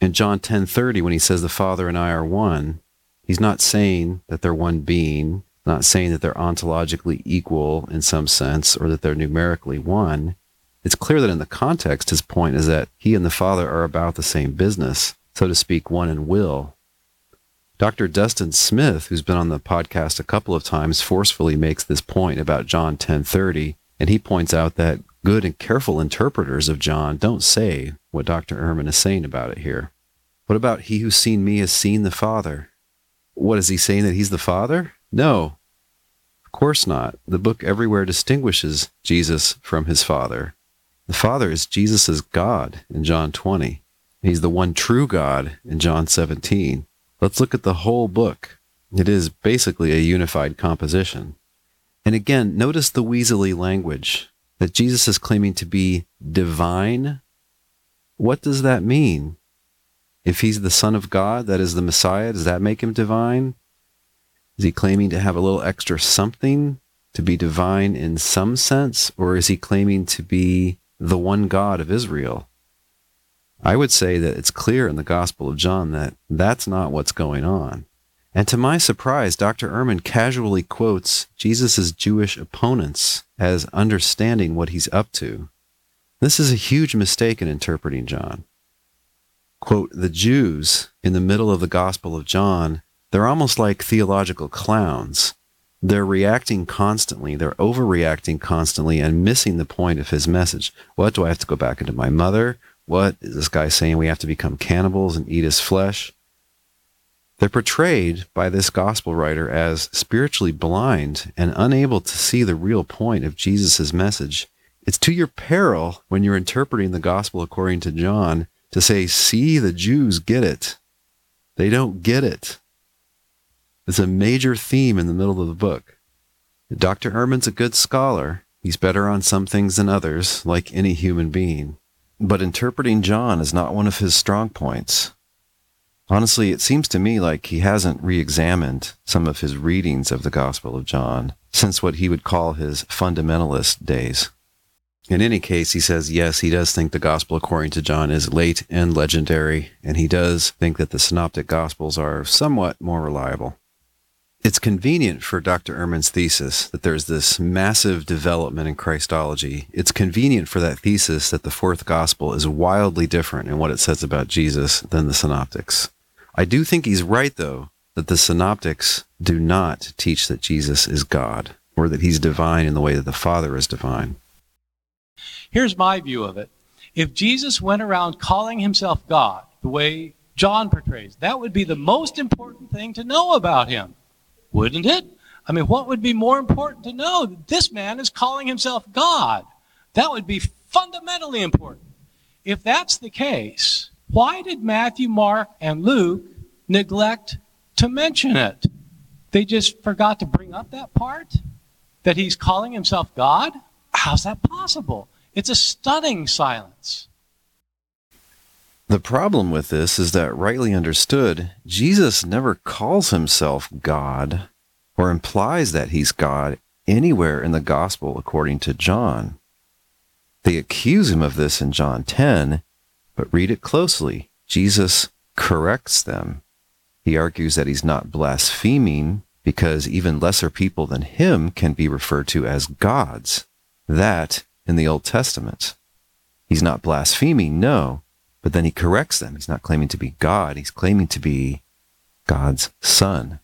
In John 10:30 when he says the Father and I are one, he's not saying that they're one being, not saying that they're ontologically equal in some sense or that they're numerically one. It's clear that in the context his point is that he and the Father are about the same business, so to speak, one in will. Dr. Dustin Smith, who's been on the podcast a couple of times, forcefully makes this point about John 10:30 and he points out that good and careful interpreters of John don't say what Dr. Ehrman is saying about it here. What about he who's seen me has seen the Father? What is he saying that he's the Father? No. Of course not. The book everywhere distinguishes Jesus from his Father. The Father is Jesus' God in John 20. He's the one true God in John 17. Let's look at the whole book. It is basically a unified composition. And again, notice the weaselly language that Jesus is claiming to be divine. What does that mean? If he's the Son of God, that is the Messiah, does that make him divine? Is he claiming to have a little extra something to be divine in some sense, or is he claiming to be the one God of Israel? I would say that it's clear in the Gospel of John that that's not what's going on. And to my surprise, Dr. Ehrman casually quotes Jesus' Jewish opponents as understanding what he's up to. This is a huge mistake in interpreting John. Quote, the Jews in the middle of the Gospel of John, they're almost like theological clowns. They're reacting constantly, they're overreacting constantly and missing the point of his message. What do I have to go back into my mother? What is this guy saying we have to become cannibals and eat his flesh? They're portrayed by this gospel writer as spiritually blind and unable to see the real point of Jesus' message. It's to your peril when you're interpreting the gospel according to John to say, see, the Jews get it. They don't get it. It's a major theme in the middle of the book. Dr. Ehrman's a good scholar. He's better on some things than others, like any human being. But interpreting John is not one of his strong points. Honestly, it seems to me like he hasn't re examined some of his readings of the Gospel of John since what he would call his fundamentalist days. In any case, he says, yes, he does think the Gospel according to John is late and legendary, and he does think that the Synoptic Gospels are somewhat more reliable. It's convenient for Dr. Ehrman's thesis that there's this massive development in Christology. It's convenient for that thesis that the fourth gospel is wildly different in what it says about Jesus than the synoptics. I do think he's right, though, that the synoptics do not teach that Jesus is God or that he's divine in the way that the Father is divine. Here's my view of it. If Jesus went around calling himself God, the way John portrays, that would be the most important thing to know about him, wouldn't it? I mean, what would be more important to know? This man is calling himself God. That would be fundamentally important. If that's the case, why did Matthew, Mark, and Luke neglect to mention it? They just forgot to bring up that part? That he's calling himself God? How's that possible? It's a stunning silence. The problem with this is that, rightly understood, Jesus never calls himself God or implies that he's God anywhere in the gospel according to John. They accuse him of this in John 10, but read it closely. Jesus corrects them. He argues that he's not blaspheming because even lesser people than him can be referred to as gods. That in the Old Testament. He's not blaspheming, no, but then he corrects them. He's not claiming to be God, he's claiming to be God's son.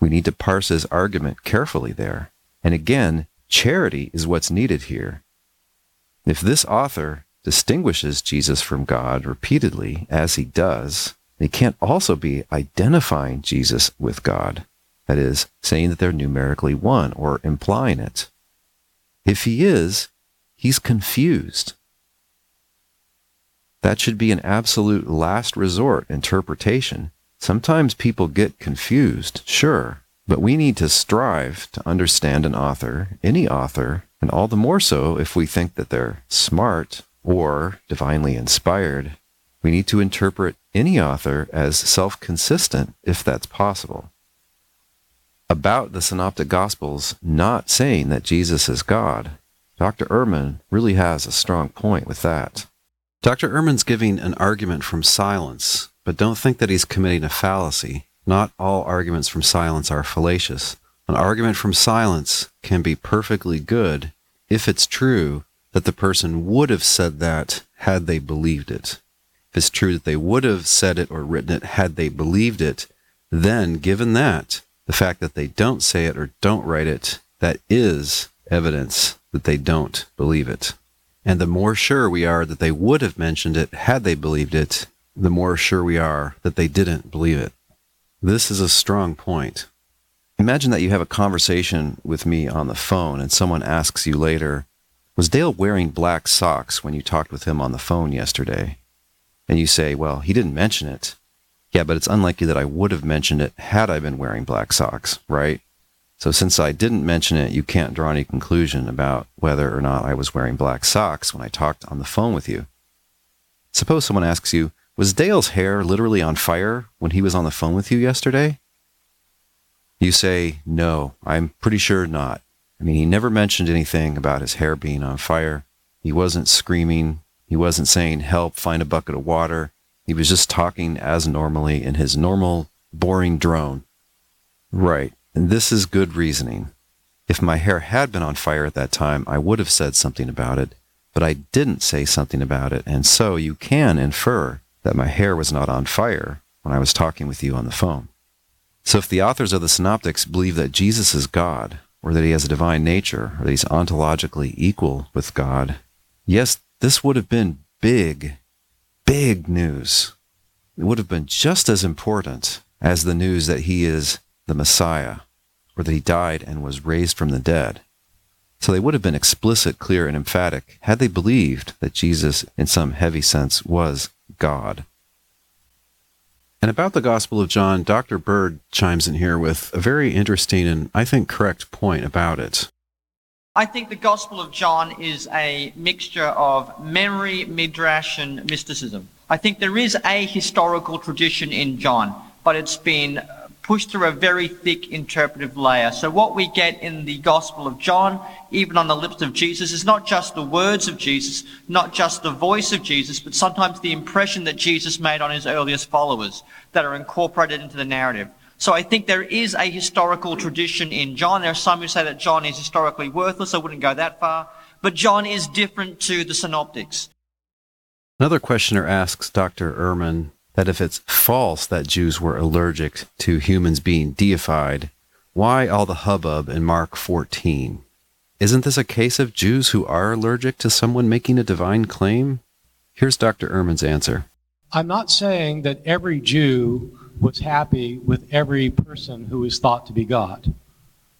We need to parse his argument carefully there. And again, charity is what's needed here. If this author distinguishes Jesus from God repeatedly, as he does, he can't also be identifying Jesus with God. That is, saying that they're numerically one or implying it. If he is, he's confused. That should be an absolute last resort interpretation. Sometimes people get confused, sure, but we need to strive to understand an author, any author, and all the more so if we think that they're smart or divinely inspired. We need to interpret any author as self consistent if that's possible. About the Synoptic Gospels not saying that Jesus is God, Dr. Ehrman really has a strong point with that. Dr. Ehrman's giving an argument from silence, but don't think that he's committing a fallacy. Not all arguments from silence are fallacious. An argument from silence can be perfectly good if it's true that the person would have said that had they believed it. If it's true that they would have said it or written it had they believed it, then given that, the fact that they don't say it or don't write it, that is evidence that they don't believe it. And the more sure we are that they would have mentioned it had they believed it, the more sure we are that they didn't believe it. This is a strong point. Imagine that you have a conversation with me on the phone and someone asks you later, Was Dale wearing black socks when you talked with him on the phone yesterday? And you say, Well, he didn't mention it. Yeah, but it's unlikely that I would have mentioned it had I been wearing black socks, right? So since I didn't mention it, you can't draw any conclusion about whether or not I was wearing black socks when I talked on the phone with you. Suppose someone asks you, was Dale's hair literally on fire when he was on the phone with you yesterday? You say, no, I'm pretty sure not. I mean, he never mentioned anything about his hair being on fire. He wasn't screaming. He wasn't saying, help, find a bucket of water. He was just talking as normally in his normal, boring drone. Right. And this is good reasoning. If my hair had been on fire at that time, I would have said something about it, but I didn't say something about it, and so you can infer that my hair was not on fire when I was talking with you on the phone. So if the authors of the Synoptics believe that Jesus is God, or that he has a divine nature, or that he's ontologically equal with God, yes, this would have been big, big news. It would have been just as important as the news that he is the Messiah, or that he died and was raised from the dead. So they would have been explicit, clear, and emphatic had they believed that Jesus, in some heavy sense, was God. And about the Gospel of John, Dr. Bird chimes in here with a very interesting and I think correct point about it. I think the Gospel of John is a mixture of memory, midrash, and mysticism. I think there is a historical tradition in John, but it's been pushed through a very thick interpretive layer. So what we get in the Gospel of John, even on the lips of Jesus, is not just the words of Jesus, not just the voice of Jesus, but sometimes the impression that Jesus made on his earliest followers that are incorporated into the narrative. So I think there is a historical tradition in John. There are some who say that John is historically worthless. I wouldn't go that far. But John is different to the synoptics. Another questioner asks Dr. Ehrman that if it's false that Jews were allergic to humans being deified, why all the hubbub in Mark 14? Isn't this a case of Jews who are allergic to someone making a divine claim? Here's Dr. Ehrman's answer. I'm not saying that every Jew was happy with every person who is thought to be God.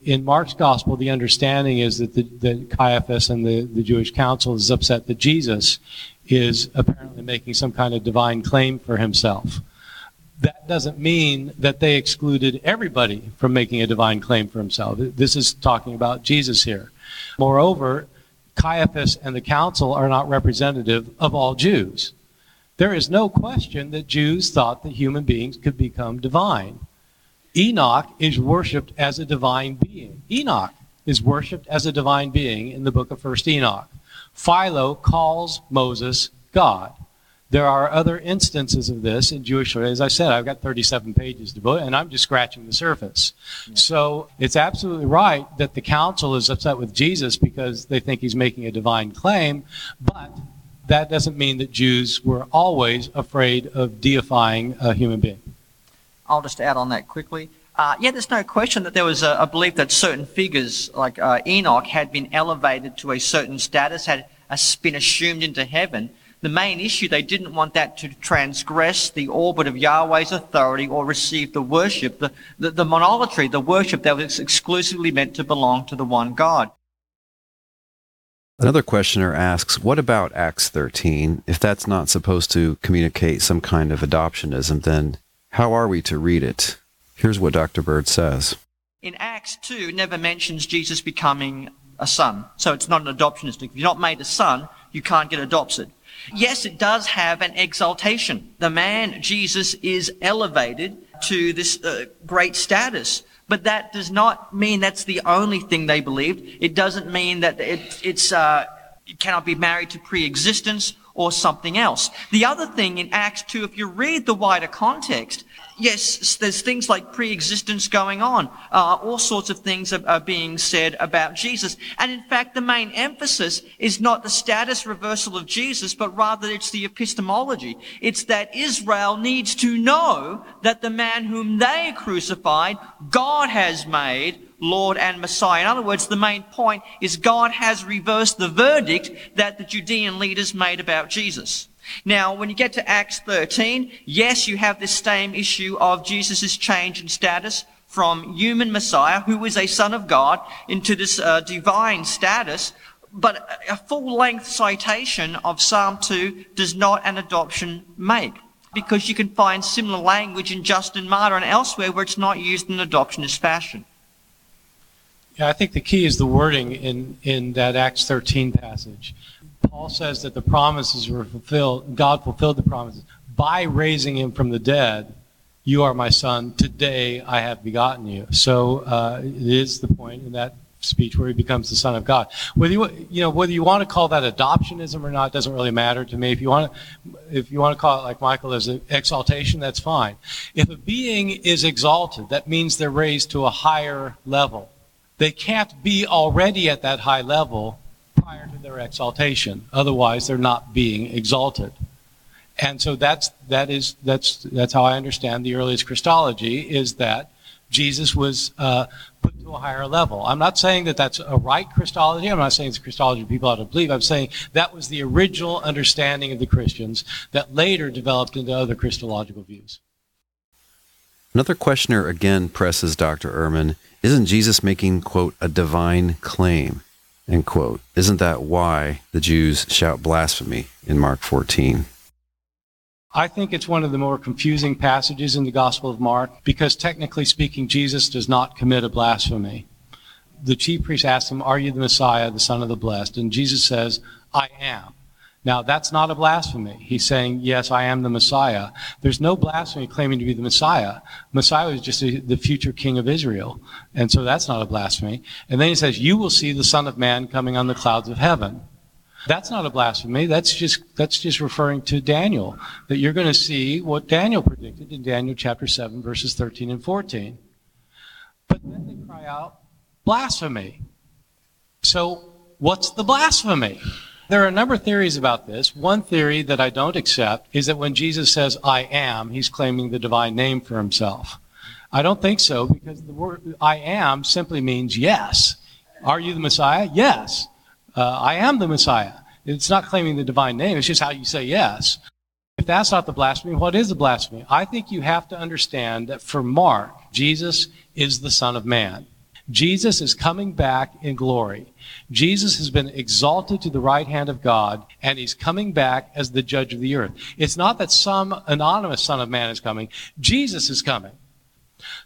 In Mark's gospel, the understanding is that, the, that Caiaphas and the, the Jewish council is upset that Jesus is apparently making some kind of divine claim for himself. That doesn't mean that they excluded everybody from making a divine claim for himself. This is talking about Jesus here. Moreover, Caiaphas and the council are not representative of all Jews. There is no question that Jews thought that human beings could become divine. Enoch is worshiped as a divine being. Enoch is worshiped as a divine being in the book of 1st Enoch. Philo calls Moses God. There are other instances of this in Jewish story. As I said, I've got 37 pages to book, and I'm just scratching the surface. Yeah. So it's absolutely right that the council is upset with Jesus because they think he's making a divine claim, but that doesn't mean that Jews were always afraid of deifying a human being. I'll just add on that quickly. Uh, yeah, there's no question that there was a, a belief that certain figures, like uh, Enoch, had been elevated to a certain status, had been assumed into heaven. The main issue, they didn't want that to transgress the orbit of Yahweh's authority or receive the worship, the, the, the monolatry, the worship that was exclusively meant to belong to the one God. Another questioner asks, what about Acts 13? If that's not supposed to communicate some kind of adoptionism, then how are we to read it? Here's what Dr. Bird says. In Acts 2, never mentions Jesus becoming a son. So it's not an adoptionist. If you're not made a son, you can't get adopted. Yes, it does have an exaltation. The man, Jesus, is elevated to this uh, great status. But that does not mean that's the only thing they believed. It doesn't mean that it, it's, uh, it cannot be married to pre-existence or something else. The other thing in Acts 2, if you read the wider context, yes, there's things like pre-existence going on. Uh, all sorts of things are, are, being said about Jesus. And in fact, the main emphasis is not the status reversal of Jesus, but rather it's the epistemology. It's that Israel needs to know that the man whom they crucified, God has made Lord and Messiah. In other words, the main point is God has reversed the verdict that the Judean leaders made about Jesus. Now, when you get to Acts 13, yes, you have this same issue of Jesus' change in status from human Messiah, who is a son of God, into this uh, divine status. But a full length citation of Psalm 2 does not an adoption make. Because you can find similar language in Justin Martyr and elsewhere where it's not used in adoptionist fashion. Yeah, I think the key is the wording in, in that Acts 13 passage. Paul says that the promises were fulfilled, God fulfilled the promises by raising him from the dead. You are my son. Today I have begotten you. So uh, it is the point in that speech where he becomes the son of God. Whether you, you know whether you want to call that adoptionism or not doesn't really matter to me. If you want to, if you want to call it like Michael an exaltation, that's fine. If a being is exalted, that means they're raised to a higher level. They can't be already at that high level prior to their exaltation. Otherwise, they're not being exalted. And so that's that is that's that's how I understand the earliest Christology is that Jesus was uh, put to a higher level. I'm not saying that that's a right Christology. I'm not saying it's a Christology people ought to believe. I'm saying that was the original understanding of the Christians that later developed into other Christological views. Another questioner again presses Dr. Ehrman, isn't Jesus making, quote, a divine claim? End quote. Isn't that why the Jews shout blasphemy in Mark 14? I think it's one of the more confusing passages in the Gospel of Mark because technically speaking, Jesus does not commit a blasphemy. The chief priest asks him, Are you the Messiah, the Son of the Blessed? And Jesus says, I am. Now, that's not a blasphemy. He's saying, Yes, I am the Messiah. There's no blasphemy claiming to be the Messiah. Messiah is just a, the future king of Israel. And so that's not a blasphemy. And then he says, You will see the Son of Man coming on the clouds of heaven. That's not a blasphemy. That's just, that's just referring to Daniel, that you're going to see what Daniel predicted in Daniel chapter 7, verses 13 and 14. But then they cry out, blasphemy. So, what's the blasphemy? There are a number of theories about this. One theory that I don't accept is that when Jesus says, I am, he's claiming the divine name for himself. I don't think so because the word I am simply means yes. Are you the Messiah? Yes. Uh, I am the Messiah. It's not claiming the divine name, it's just how you say yes. If that's not the blasphemy, what is the blasphemy? I think you have to understand that for Mark, Jesus is the Son of Man. Jesus is coming back in glory. Jesus has been exalted to the right hand of God, and he's coming back as the judge of the earth. It's not that some anonymous Son of Man is coming, Jesus is coming.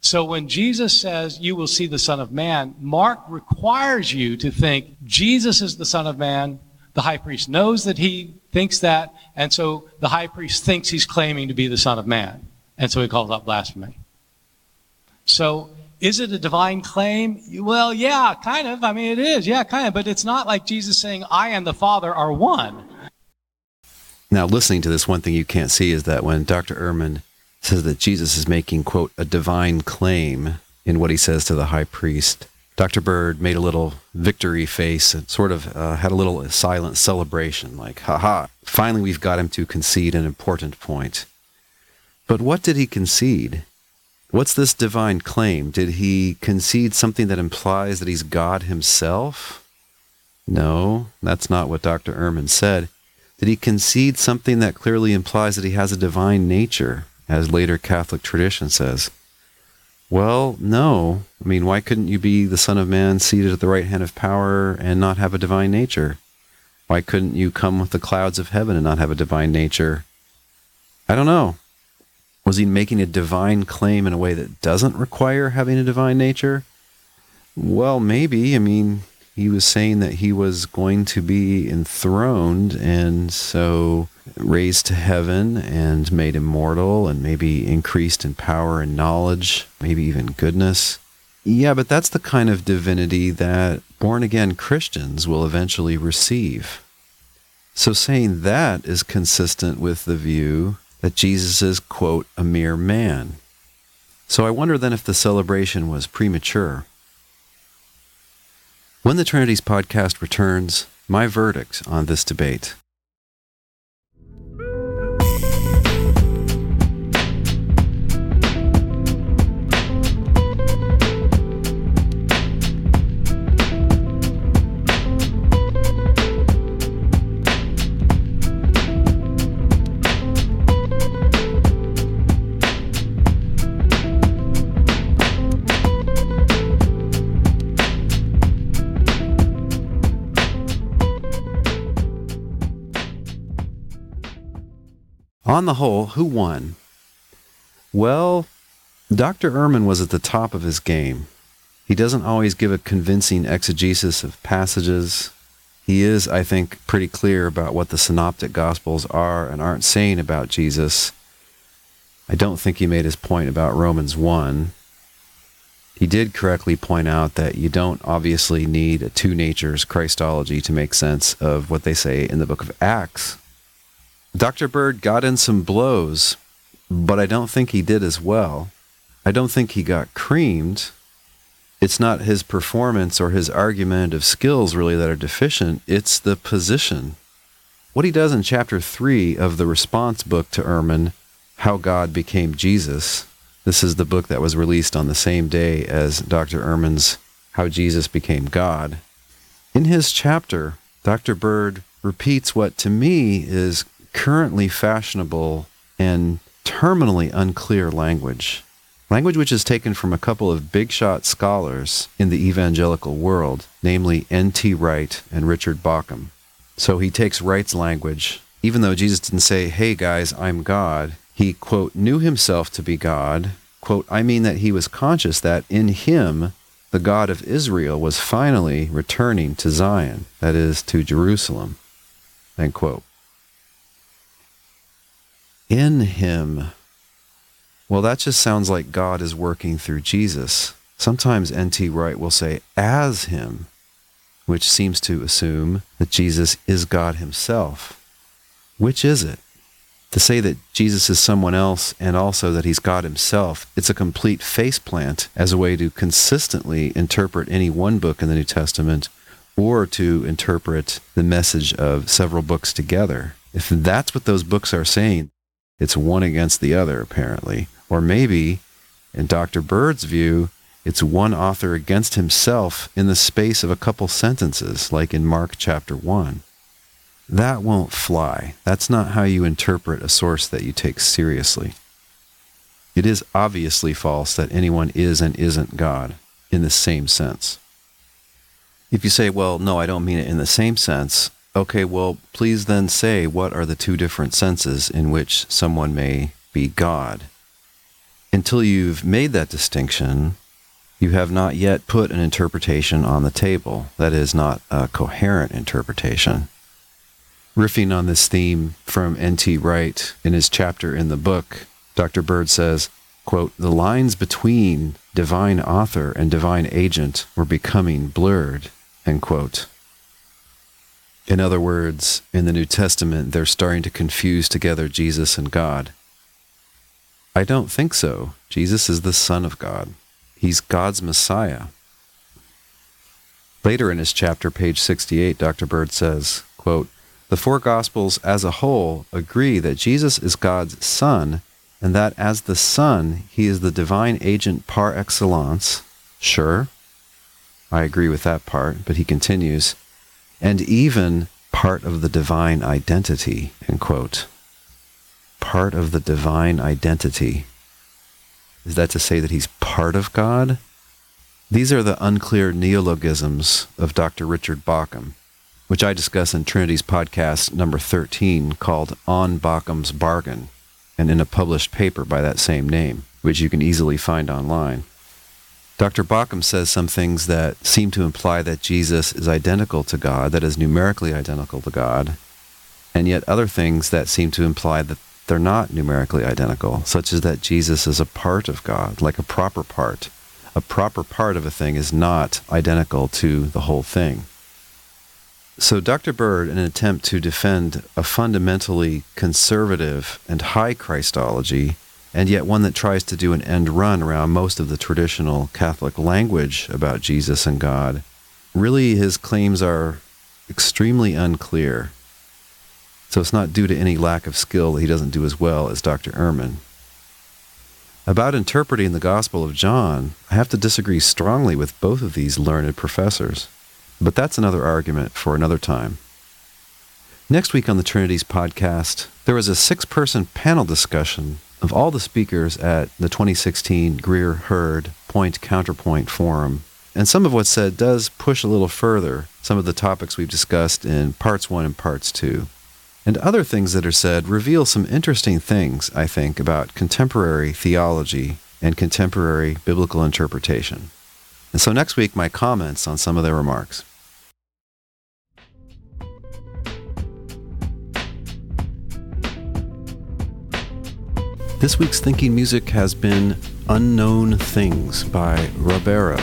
So when Jesus says, You will see the Son of Man, Mark requires you to think Jesus is the Son of Man. The high priest knows that he thinks that, and so the high priest thinks he's claiming to be the Son of Man. And so he calls out blasphemy. So is it a divine claim? Well, yeah, kind of. I mean, it is. Yeah, kind of. But it's not like Jesus saying, I and the Father are one. Now, listening to this, one thing you can't see is that when Dr. Ehrman says that Jesus is making, quote, a divine claim in what he says to the high priest, Dr. Bird made a little victory face and sort of uh, had a little silent celebration, like, haha, finally we've got him to concede an important point. But what did he concede? What's this divine claim? Did he concede something that implies that he's God himself? No, that's not what Dr. Ehrman said. Did he concede something that clearly implies that he has a divine nature, as later Catholic tradition says? Well, no. I mean, why couldn't you be the Son of Man seated at the right hand of power and not have a divine nature? Why couldn't you come with the clouds of heaven and not have a divine nature? I don't know. Was he making a divine claim in a way that doesn't require having a divine nature? Well, maybe. I mean, he was saying that he was going to be enthroned and so raised to heaven and made immortal and maybe increased in power and knowledge, maybe even goodness. Yeah, but that's the kind of divinity that born again Christians will eventually receive. So saying that is consistent with the view that Jesus is, quote, a mere man. So I wonder then if the celebration was premature. When the Trinities podcast returns, my verdict on this debate. On the whole, who won? Well, Dr. Ehrman was at the top of his game. He doesn't always give a convincing exegesis of passages. He is, I think, pretty clear about what the synoptic gospels are and aren't saying about Jesus. I don't think he made his point about Romans 1. He did correctly point out that you don't obviously need a two natures Christology to make sense of what they say in the book of Acts. Dr. Bird got in some blows, but I don't think he did as well. I don't think he got creamed. It's not his performance or his argumentative skills really that are deficient, it's the position. What he does in chapter 3 of the response book to Ehrman, How God Became Jesus, this is the book that was released on the same day as Dr. Ehrman's How Jesus Became God. In his chapter, Dr. Bird repeats what to me is currently fashionable and terminally unclear language. Language which is taken from a couple of big shot scholars in the evangelical world, namely N.T. Wright and Richard Bauckham. So he takes Wright's language. Even though Jesus didn't say, hey guys, I'm God, he, quote, knew himself to be God. Quote, I mean that he was conscious that in him, the God of Israel was finally returning to Zion, that is, to Jerusalem. End quote in him. Well, that just sounds like God is working through Jesus. Sometimes N.T. Wright will say, as him, which seems to assume that Jesus is God himself. Which is it? To say that Jesus is someone else and also that he's God himself, it's a complete faceplant as a way to consistently interpret any one book in the New Testament or to interpret the message of several books together. If that's what those books are saying, it's one against the other, apparently. Or maybe, in Dr. Bird's view, it's one author against himself in the space of a couple sentences, like in Mark chapter 1. That won't fly. That's not how you interpret a source that you take seriously. It is obviously false that anyone is and isn't God in the same sense. If you say, well, no, I don't mean it in the same sense, Okay, well, please then say what are the two different senses in which someone may be God. Until you've made that distinction, you have not yet put an interpretation on the table. That is not a coherent interpretation. Riffing on this theme from N.T. Wright in his chapter in the book, Dr. Bird says, quote, The lines between divine author and divine agent were becoming blurred, end quote. In other words, in the New Testament, they're starting to confuse together Jesus and God. I don't think so. Jesus is the Son of God. He's God's Messiah. Later in his chapter, page 68, Dr. Bird says, quote, The four Gospels as a whole agree that Jesus is God's Son and that as the Son, he is the divine agent par excellence. Sure, I agree with that part, but he continues, and even part of the divine identity, end quote. Part of the divine identity. Is that to say that he's part of God? These are the unclear neologisms of Dr. Richard Bauckham, which I discuss in Trinities podcast number 13 called On Bauckham's Bargain, and in a published paper by that same name, which you can easily find online. Dr. Bauckham says some things that seem to imply that Jesus is identical to God, that is numerically identical to God, and yet other things that seem to imply that they're not numerically identical, such as that Jesus is a part of God, like a proper part. A proper part of a thing is not identical to the whole thing. So, Dr. Bird, in an attempt to defend a fundamentally conservative and high Christology, and yet one that tries to do an end run around most of the traditional Catholic language about Jesus and God, really his claims are extremely unclear. So it's not due to any lack of skill that he doesn't do as well as Dr. Ehrman. About interpreting the Gospel of John, I have to disagree strongly with both of these learned professors, but that's another argument for another time. Next week on the Trinities podcast, there was a six person panel discussion of all the speakers at the 2016 Greer Heard Point Counterpoint Forum, and some of what's said does push a little further some of the topics we've discussed in parts one and parts two. And other things that are said reveal some interesting things, I think, about contemporary theology and contemporary biblical interpretation. And so next week, my comments on some of their remarks. This week's thinking music has been Unknown Things by Robero.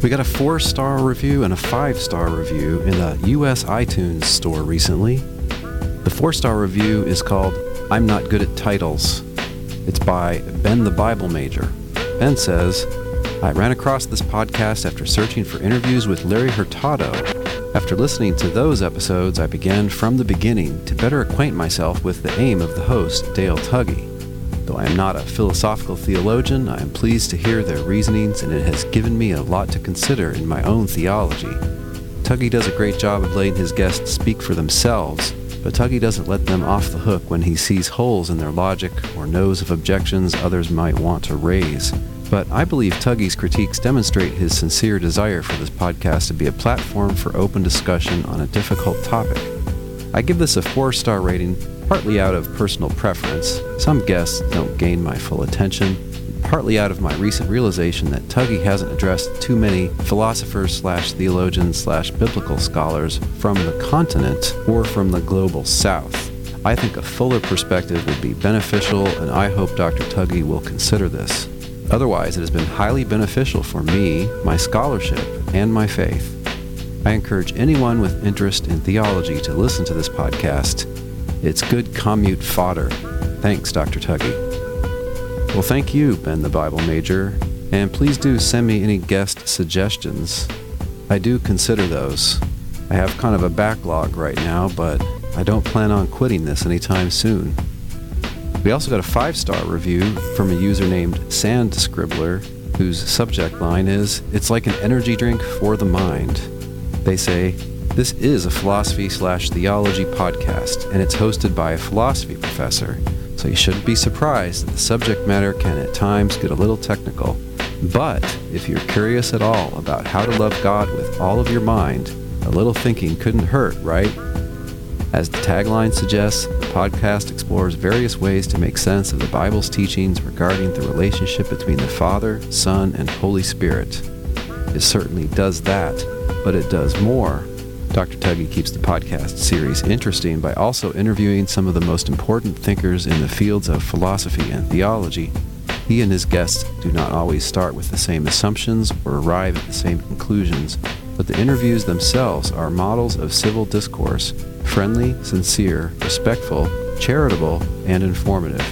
We got a four star review and a five star review in the US iTunes store recently. The four star review is called I'm Not Good at Titles. It's by Ben the Bible Major. Ben says, I ran across this podcast after searching for interviews with Larry Hurtado after listening to those episodes, I began from the beginning to better acquaint myself with the aim of the host, Dale Tuggy. Though I am not a philosophical theologian, I am pleased to hear their reasonings, and it has given me a lot to consider in my own theology. Tuggy does a great job of letting his guests speak for themselves, but Tuggy doesn't let them off the hook when he sees holes in their logic or knows of objections others might want to raise. But I believe Tuggy's critiques demonstrate his sincere desire for this podcast to be a platform for open discussion on a difficult topic. I give this a four star rating, partly out of personal preference. Some guests don't gain my full attention, partly out of my recent realization that Tuggy hasn't addressed too many philosophers slash theologians slash biblical scholars from the continent or from the global south. I think a fuller perspective would be beneficial, and I hope Dr. Tuggy will consider this. Otherwise, it has been highly beneficial for me, my scholarship, and my faith. I encourage anyone with interest in theology to listen to this podcast. It's good commute fodder. Thanks, Dr. Tuggy. Well, thank you, Ben the Bible Major, and please do send me any guest suggestions. I do consider those. I have kind of a backlog right now, but I don't plan on quitting this anytime soon. We also got a five star review from a user named Sand Scribbler, whose subject line is It's like an energy drink for the mind. They say, This is a philosophy slash theology podcast, and it's hosted by a philosophy professor, so you shouldn't be surprised that the subject matter can at times get a little technical. But if you're curious at all about how to love God with all of your mind, a little thinking couldn't hurt, right? As the tagline suggests, the podcast explores various ways to make sense of the Bible's teachings regarding the relationship between the Father, Son, and Holy Spirit. It certainly does that, but it does more. Dr. Tuggy keeps the podcast series interesting by also interviewing some of the most important thinkers in the fields of philosophy and theology. He and his guests do not always start with the same assumptions or arrive at the same conclusions, but the interviews themselves are models of civil discourse friendly, sincere, respectful, charitable, and informative.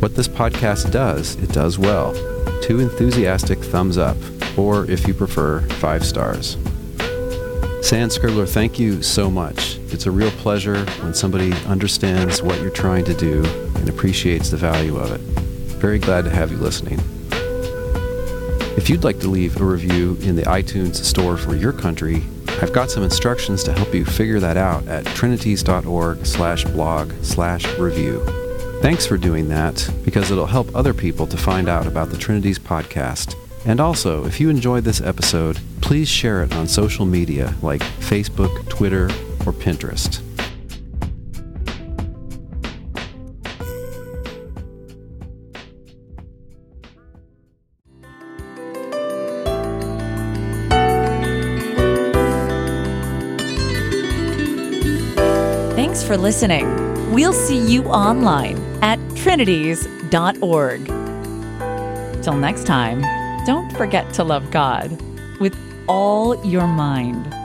What this podcast does, it does well. Two enthusiastic thumbs up, or if you prefer, five stars. Sand Scribbler, thank you so much. It's a real pleasure when somebody understands what you're trying to do and appreciates the value of it. Very glad to have you listening. If you'd like to leave a review in the iTunes store for your country, I've got some instructions to help you figure that out at trinities.org slash blog slash review. Thanks for doing that because it'll help other people to find out about the Trinities podcast. And also, if you enjoyed this episode, please share it on social media like Facebook, Twitter, or Pinterest. Thanks for listening. We'll see you online at trinities.org. Till next time, don't forget to love God with all your mind